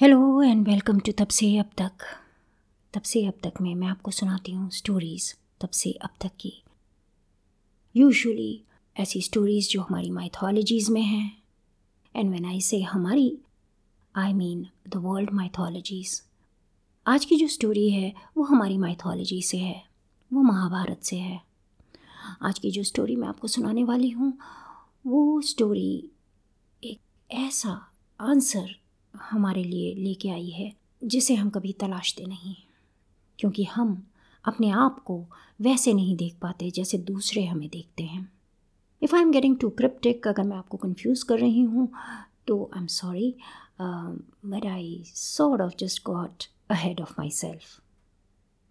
Hello and welcome to तब से अब तक तब से अब तक में मैं आपको सुनाती हूँ स्टोरीज़ तब से अब तक की। यूजुअली ऐसी स्टोरीज़ जो हमारी माइथोलॉजीज़ में हैं। एंड व्हेन आई से हमारी I mean the world mythologies आज की जो स्टोरी है, वो हमारी माइथोलॉजी से है। वो महाभारत से है। आज की जो स्टोरी मैं आपको सुनाने वाली हूँ, वो स्टोरी एक ऐसा आंसर हमारे लिए लेके आई है, जिसे हम कभी तलाशते नहीं। क्योंकि हम अपने आप को वैसे नहीं देख पाते जैसे दूसरे हमें देखते हैं। If I am getting too cryptic अगर मैं आपको कंफ्यूज कर रही हूँ तो I am sorry but I sort of just got ahead of myself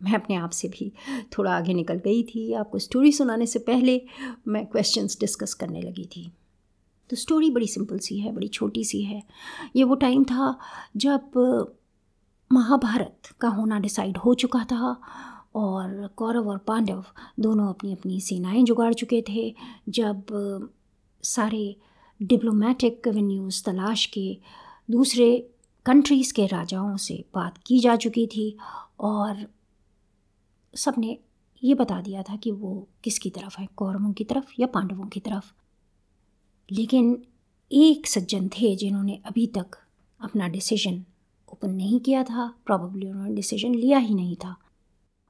मैं अपने आप से भी थोड़ा आगे निकल गई थी। आपको स्टोरी सुनाने से पहले मैं क्वेश्चंस डिस्कस करने लगी थी। तो स्टोरी बड़ी सिंपल सी है, बड़ी छोटी सी है। ये वो टाइम था जब महाभारत का होना डिसाइड हो चुका था और कौरव और पांडव दोनों अपनी अपनी सेनाएँ जुगाड़ चुके थे। जब सारे डिप्लोमेटिक एवेन्यूज़ तलाश के दूसरे कंट्रीज़ के राजाओं से बात की जा चुकी थी और सबने ये बता दिया था कि वो किसकी तरफ़ है, कौरवों की तरफ़ या पांडवों की तरफ़। लेकिन एक सज्जन थे जिन्होंने अभी तक अपना डिसीज़न ओपन नहीं किया था। प्रॉबली उन्होंने डिसीज़न लिया ही नहीं था।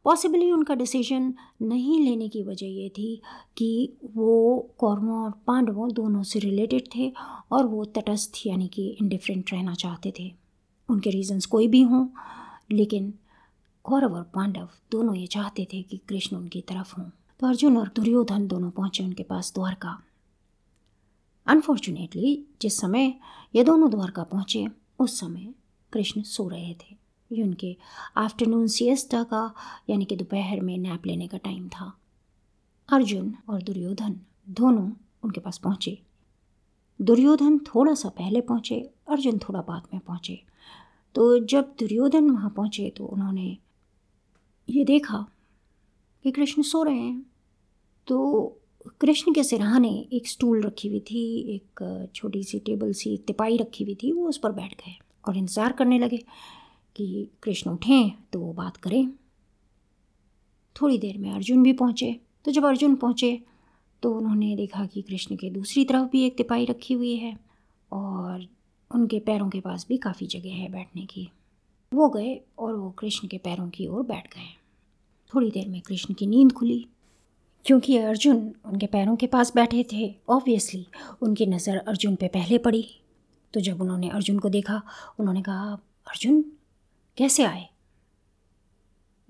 पॉसिबली उनका डिसीज़न नहीं लेने की वजह ये थी कि वो कौरवों और पांडवों दोनों से रिलेटेड थे और वो तटस्थ यानी कि इनडिफरेंट रहना चाहते थे। उनके रीजंस कोई भी हों, लेकिन कौरव और पांडव दोनों ये चाहते थे कि कृष्ण उनकी तरफ़ हों। तो अर्जुन और दुर्योधन दोनों पहुँचे उनके पास द्वारका। अनफॉर्चुनेटली जिस समय ये दोनों द्वारका पहुँचे, उस समय कृष्ण सो रहे थे। ये उनके आफ्टरनून सियस्टा का, यानी कि दोपहर में नैप लेने का टाइम था। अर्जुन और दुर्योधन दोनों उनके पास पहुँचे। दुर्योधन थोड़ा सा पहले पहुँचे, अर्जुन थोड़ा बाद में पहुँचे। तो जब दुर्योधन वहाँ पहुँचे तो उन्होंने ये देखा कि कृष्ण सो रहे हैं। तो कृष्ण के सिरहाने एक स्टूल रखी हुई थी, एक छोटी सी टेबल सी तिपाई रखी हुई थी, वो उस पर बैठ गए और इंतज़ार करने लगे कि कृष्ण उठें तो वो बात करें। थोड़ी देर में अर्जुन भी पहुँचे। तो जब अर्जुन पहुँचे तो उन्होंने देखा कि कृष्ण के दूसरी तरफ़ भी एक तिपाई रखी हुई है और उनके पैरों के पास भी काफ़ी जगह है बैठने की। वो गए और वो कृष्ण के पैरों की ओर बैठ गए। थोड़ी देर में कृष्ण की नींद खुली। क्योंकि अर्जुन उनके पैरों के पास बैठे थे ऑब्वियसली उनकी नज़र अर्जुन पे पहले पड़ी। तो जब उन्होंने अर्जुन को देखा, उन्होंने कहा, अर्जुन, कैसे आए?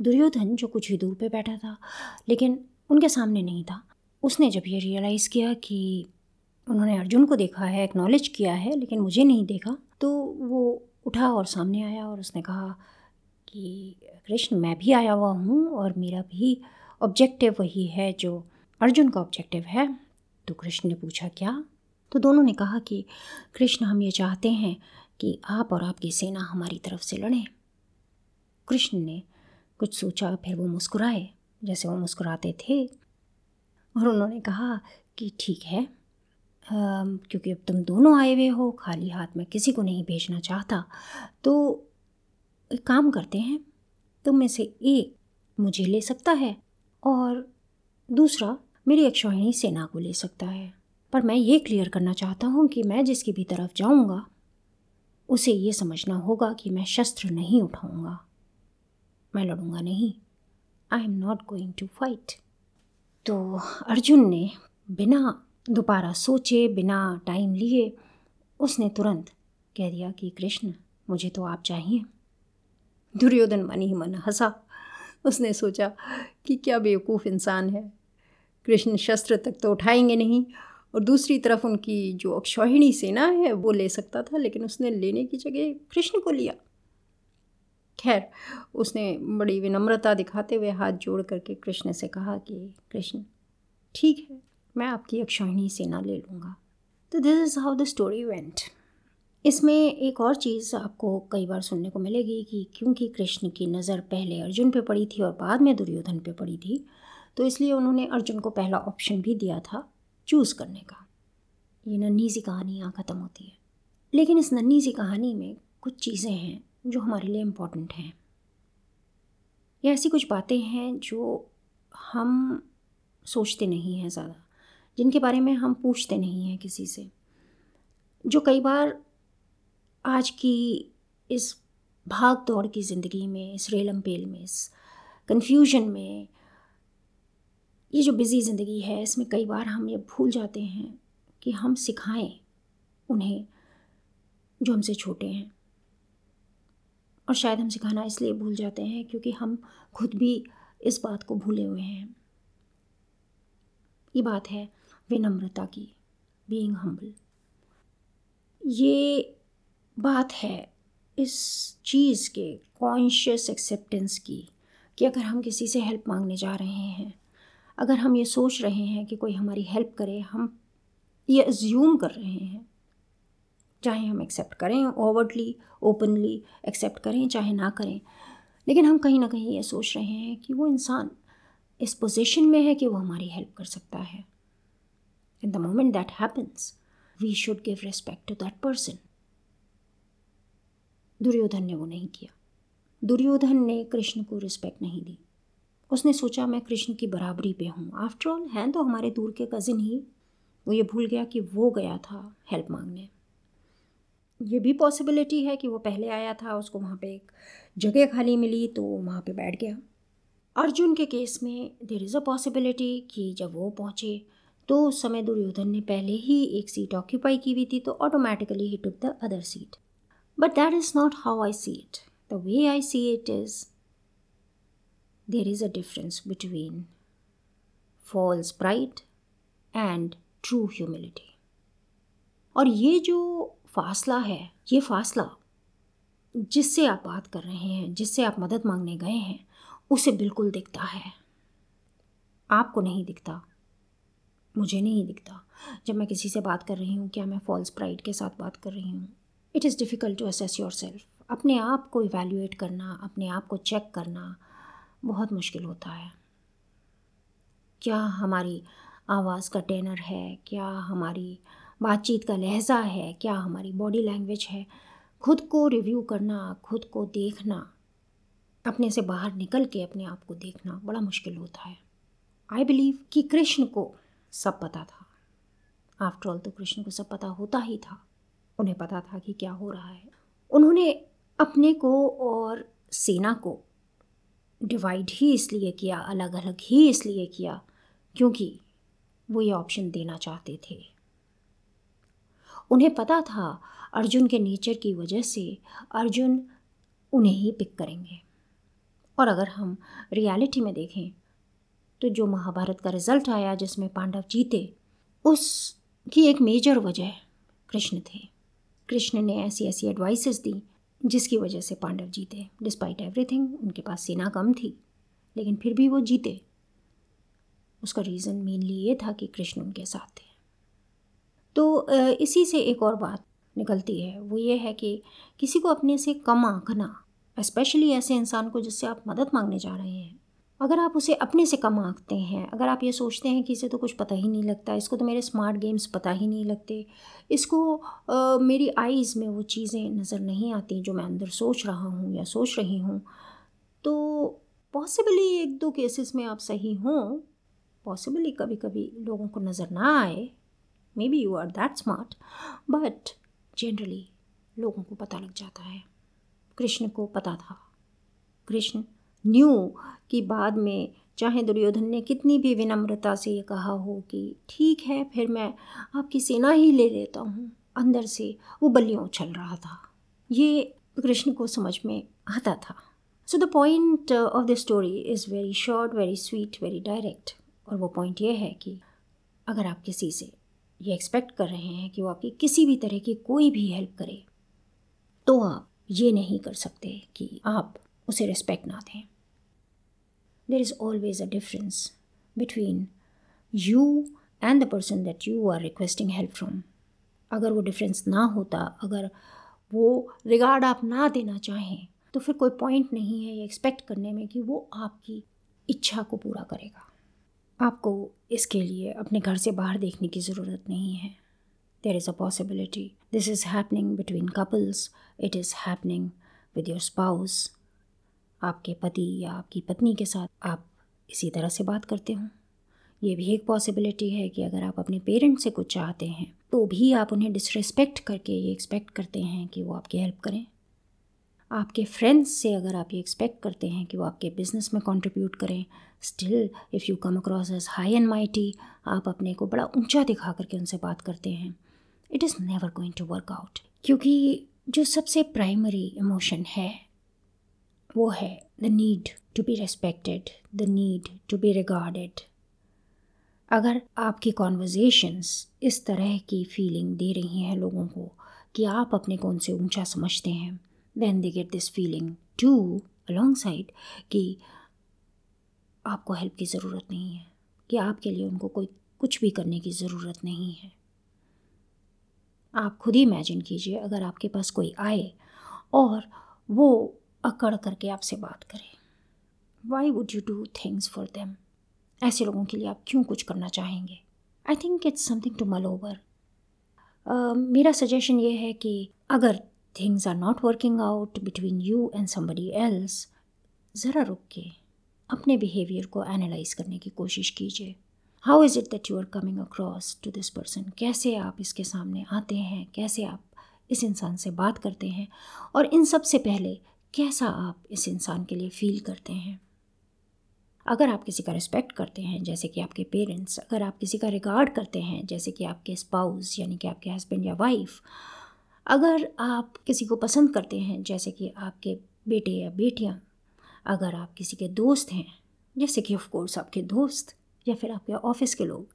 दुर्योधन जो कुछ ही दूर पे बैठा था, लेकिन उनके सामने नहीं था। उसने जब ये रियलाइज़ किया कि उन्होंने अर्जुन को देखा है एक्नॉलेज किया है, लेकिन मुझे नहीं देखा तो वो उठा और सामने आया और उसने कहा कि, कृष्ण, मैं भी आया हुआ हूँ और मेरा भी ऑब्जेक्टिव वही है जो अर्जुन का ऑब्जेक्टिव है। तो कृष्ण ने पूछा, क्या? तो दोनों ने कहा कि, कृष्ण, हम ये चाहते हैं कि आप और आपकी सेना हमारी तरफ़ से लड़ें। कृष्ण ने कुछ सोचा, फिर वो मुस्कुराए, जैसे वो मुस्कुराते थे। और उन्होंने कहा कि, ठीक है क्योंकि अब तुम दोनों आए हुए हो, खाली हाथ में किसी को नहीं भेजना चाहता तो एक काम करते हैं, तुम में से एक मुझे ले सकता है? और दूसरा, मेरी एक अक्षौहिणी सेना को ले सकता है। पर मैं ये क्लियर करना चाहता हूँ कि मैं जिसकी भी तरफ़ जाऊँगा, उसे ये समझना होगा कि मैं शस्त्र नहीं उठाऊँगा। मैं लड़ूँगा नहीं। I am not going to fight तो अर्जुन ने बिना दोबारा सोचे, बिना टाइम लिए, उसने तुरंत कह दिया कि कृष्ण, मुझे तो आप चाहिए। दुर्योधन मन ही मन हंसा। उसने सोचा कि क्या बेवकूफ़ इंसान है। कृष्ण शस्त्र तक तो उठाएँगे नहीं और दूसरी तरफ़ उनकी जो अक्षौहिणी सेना है वो ले सकता था, लेकिन उसने लेने की जगह कृष्ण को लिया। खैर, उसने बड़ी विनम्रता दिखाते हुए हाथ जोड़ करके कृष्ण से कहा कि, कृष्ण, ठीक है, मैं आपकी अक्षौहिणी सेना ले लूँगा। तो this is how the story went इसमें एक और चीज़ आपको कई बार सुनने को मिलेगी कि क्योंकि कृष्ण की नज़र पहले अर्जुन पे पड़ी थी और बाद में दुर्योधन पे पड़ी थी तो इसलिए उन्होंने अर्जुन को पहला ऑप्शन भी दिया था चूज़ करने का। ये नन्ही सी कहानी यहाँ ख़त्म होती है। लेकिन इस नन्ही सी कहानी में कुछ चीज़ें हैं जो हमारे लिए इम्पोर्टेंट हैं। या ऐसी कुछ बातें हैं जो हम सोचते नहीं हैं ज़्यादा, जिनके बारे में हम पूछते नहीं हैं किसी से, जो कई बार आज की इस भाग दौड़ की ज़िंदगी में, इस रेलम पेल में, इस कन्फ्यूज़न में, ये जो बिज़ी ज़िंदगी है, इसमें कई बार हम ये भूल जाते हैं कि हम सिखाएँ उन्हें जो हमसे छोटे हैं। और शायद हम सिखाना इसलिए भूल जाते हैं क्योंकि हम खुद भी इस बात को भूले हुए हैं। ये बात है विनम्रता की बीइंग हम्बल ये बात है इस चीज़ के कॉन्शियस एक्सेप्टेंस की, कि अगर हम किसी से हेल्प मांगने जा रहे हैं, अगर हम ये सोच रहे हैं कि कोई हमारी हेल्प करे, हम ये अज्यूम कर रहे हैं, चाहे हम एक्सेप्ट करें ओवर्टली ओपनली एक्सेप्ट करें, चाहे ना करें, लेकिन हम कहीं ना कहीं ये सोच रहे हैं कि वो इंसान इस पोजीशन में है कि वो हमारी हेल्प कर सकता है। In the moment that happens we should give respect to that person Duryodhan ने वो नहीं किया। दुर्योधन ने कृष्ण को रिस्पेक्ट नहीं दी। उसने सोचा, मैं कृष्ण की बराबरी पे हूँ। आफ्टर ऑल हैं तो हमारे दूर के कज़िन ही। वो ये भूल गया कि वो गया था हेल्प मांगने। ये भी पॉसिबिलिटी है कि वो पहले आया था, उसको वहाँ पे एक जगह खाली मिली तो वहाँ पे बैठ गया। अर्जुन के केस में देर इज़ अ पॉसिबिलिटी कि जब वो पहुँचे तो उस समय दुर्योधन ने पहले ही एक सीट ऑक्यूपाई की हुई थी तो automatically he took the other seat but that is not how I see it the way I see it is there is a difference between false pride and true humility और ये जो फासला है, ये फासला जिससे आप बात कर रहे हैं, जिससे आप मदद मांगने गए हैं, उसे बिल्कुल दिखता है। आपको नहीं दिखता। मुझे नहीं दिखता। जब मैं किसी से बात कर रही हूँ, क्या मैं फॉल्स प्राइड के साथ बात कर रही हूँ? It is difficult to assess yourself अपने आप को इवेल्यूएट करना, अपने आप को चेक करना बहुत मुश्किल होता है। क्या हमारी आवाज़ का टेनर है? क्या हमारी बातचीत का लहजा है? क्या हमारी बॉडी लैंग्वेज है? खुद को रिव्यू करना, खुद को देखना, अपने से बाहर निकल के अपने आप को देखना बड़ा मुश्किल होता है। आई बिलीव कि कृष्ण को सब पता था। आफ्टर ऑल तो कृष्ण को सब पता होता ही था। उन्हें पता था कि क्या हो रहा है। उन्होंने अपने को और सेना को डिवाइड ही इसलिए किया अलग अलग ही इसलिए किया, क्योंकि वो ये ऑप्शन देना चाहते थे। उन्हें पता था अर्जुन के नेचर की वजह से अर्जुन उन्हें ही पिक करेंगे। और अगर हम रियलिटी में देखें तो जो महाभारत का रिज़ल्ट आया जिसमें पांडव जीते, उसकी एक मेजर वजह कृष्ण थे। कृष्ण ने ऐसी ऐसी एडवाइसेस दी, जिसकी वजह से पांडव जीते। डिस्पाइट एवरीथिंग उनके पास सेना कम थी, लेकिन फिर भी वो जीते। उसका रीज़न मेनली ये था कि कृष्ण उनके साथ थे। तो इसी से एक और बात निकलती है। वो ये है कि किसी को अपने से कम आंकना स्पेशली ऐसे इंसान को जिससे आप मदद मांगने जा रहे हैं अगर आप उसे अपने से कम आंकते हैं अगर आप ये सोचते हैं कि इसे तो कुछ पता ही नहीं लगता इसको तो मेरे स्मार्ट गेम्स पता ही नहीं लगते इसको आ, मेरी आइज़ में वो चीज़ें नज़र नहीं आती जो मैं अंदर सोच रहा हूँ या सोच रही हूँ तो पॉसिबली एक दो केसेस में आप सही हों पॉसिबली कभी कभी लोगों को नज़र ना आए maybe you are that smart but generally लोगों को पता लग जाता है कृष्ण को पता था कृष्ण न्यू कि बाद में चाहे दुर्योधन ने कितनी भी विनम्रता से ये कहा हो कि ठीक है, फिर मैं आपकी सेना ही ले लेता हूँ। अंदर से वो बलियों उछल रहा था। ये कृष्ण को समझ में आता था। So the point of the story is very short very sweet very direct और वो पॉइंट ये है कि अगर आप किसी से ये एक्सपेक्ट कर रहे हैं कि वो आपकी किसी भी तरह की कोई भी हेल्प करे तो आप ये नहीं कर सकते कि आप उसे रिस्पेक्ट ना दें। There is always a difference between you and the person that you are requesting help from अगर वो डिफरेंस ना होता अगर वो रिगार्ड आप ना देना चाहें तो फिर कोई पॉइंट नहीं है ये एक्सपेक्ट करने में कि वो आपकी इच्छा को पूरा करेगा आपको इसके लिए अपने घर से बाहर देखने की ज़रूरत नहीं है there is a possibility. This is happening between couples, it is happening with your spouse. आपके पति या आपकी पत्नी के साथ आप इसी तरह से बात करते हो। ये भी एक पॉसिबिलिटी है कि अगर आप अपने पेरेंट्स से कुछ चाहते हैं तो भी आप उन्हें डिसरिस्पेक्ट करके ये एक्सपेक्ट करते हैं कि वो आपकी हेल्प करें। आपके फ्रेंड्स से अगर आप ये एक्सपेक्ट करते हैं कि वो आपके बिज़नेस में कंट्रीब्यूट करें still if you come across as high and mighty आप अपने को बड़ा ऊँचा दिखा करके उनसे बात करते हैं। It is never going to work out क्योंकि जो सबसे प्राइमरी इमोशन है वो है the need to be respected the need to be regarded अगर आपकी कॉन्वर्जेशंस इस तरह की फीलिंग दे रही हैं लोगों को कि आप अपने को उनसे ऊँचा समझते हैं then they get this feeling too alongside कि आपको हेल्प की ज़रूरत नहीं है, कि आपके लिए उनको कोई कुछ भी करने की ज़रूरत नहीं है। आप खुद ही इमेजिन कीजिए, अगर आपके पास कोई आए और वो अकड़ करके आपसे बात करें। Why would you do things for them ऐसे लोगों के लिए आप क्यों कुछ करना चाहेंगे? I think it's something to mull over मेरा सजेशन ये है कि अगर things are not working out between you and somebody else ज़रा रुक के अपने बिहेवियर को एनालाइज करने की कोशिश कीजिए। How is it that you are coming across to this person कैसे आप इसके सामने आते हैं? कैसे आप इस इंसान से बात करते हैं? और इन सबसे पहले कैसा आप इस इंसान के लिए फील करते हैं? अगर आप किसी का रिस्पेक्ट करते हैं, जैसे कि आपके पेरेंट्स अगर आप किसी का रिगार्ड करते हैं, जैसे कि आपके स्पाउस यानी कि आपके हस्बैंड या वाइफ अगर आप किसी को पसंद करते हैं, जैसे कि आपके बेटे या बेटियाँ, अगर आप किसी के दोस्त हैं, जैसे कि ऑफकोर्स आपके दोस्त, या फिर आपके ऑफ़िस के लोग,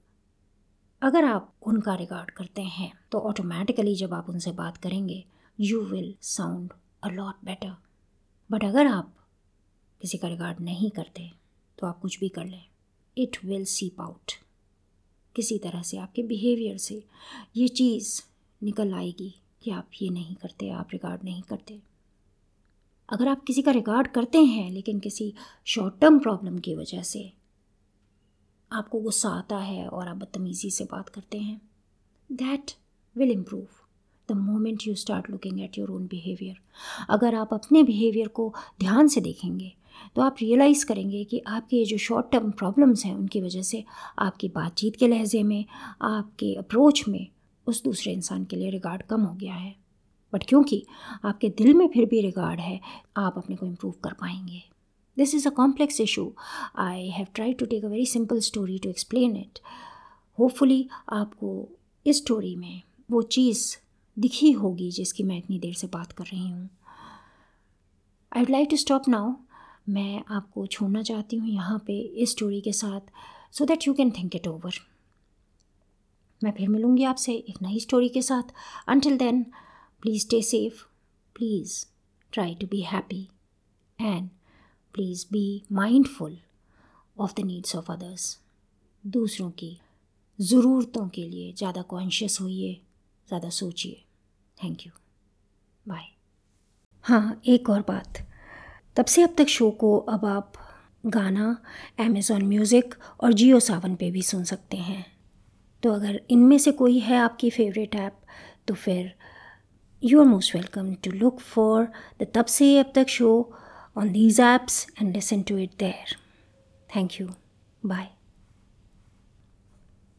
अगर आप उनका रिगार्ड करते हैं तो ऑटोमेटिकली जब आप उनसे बात करेंगे you will sound a lot better but अगर आप किसी का रिगार्ड नहीं करते तो आप कुछ भी कर लें। इट विल सीप आउट किसी तरह से, आपके बिहेवियर से ये चीज़ निकल आएगी कि आप ये नहीं करते, आप रिगार्ड नहीं करते। अगर आप किसी का रिगार्ड करते हैं, लेकिन किसी शॉर्ट टर्म प्रॉब्लम की वजह से आपको गुस्सा आता है और आप बदतमीज़ी से बात करते हैं that will improve the moment you start looking at your own behaviour अगर आप अपने बिहेवियर को ध्यान से देखेंगे तो आप रियलाइज़ करेंगे कि आपके ये जो शॉर्ट टर्म प्रॉब्लम्स हैं, उनकी वजह से आपकी बातचीत के लहजे में, आपके अप्रोच में उस दूसरे इंसान के लिए रिगार्ड कम हो गया है। बट क्योंकि आपके दिल में फिर भी रिगार्ड है, आप अपने को इम्प्रूव कर पाएँगे। This is a complex issue I have try to take a very simple story to explain it hopefully आपको इस स्टोरी में वो चीज़ दिखी होगी जिसकी मैं इतनी देर से बात कर रही हूँ। I would like to stop now मैं आपको छोड़ना चाहती हूँ यहाँ पे इस स्टोरी के साथ so that you can think it over मैं फिर मिलूँगी आपसे एक नई स्टोरी के साथ। Until then please stay safe please try to be happy and please be mindful of the needs of others दूसरों की ज़रूरतों के लिए ज़्यादा कॉन्शियस होइए। ज़्यादा सोचिए। थैंक यू बाय हाँ एक और बात। तब से अब तक शो को अब आप गाना अमेज़ॉन म्यूज़िक और जियो सावन पे भी सुन सकते हैं। तो अगर इनमें से कोई है आपकी फेवरेट ऐप तो फिर you are most welcome to look for the तब से अब तक show on these apps and listen to it there thank you bye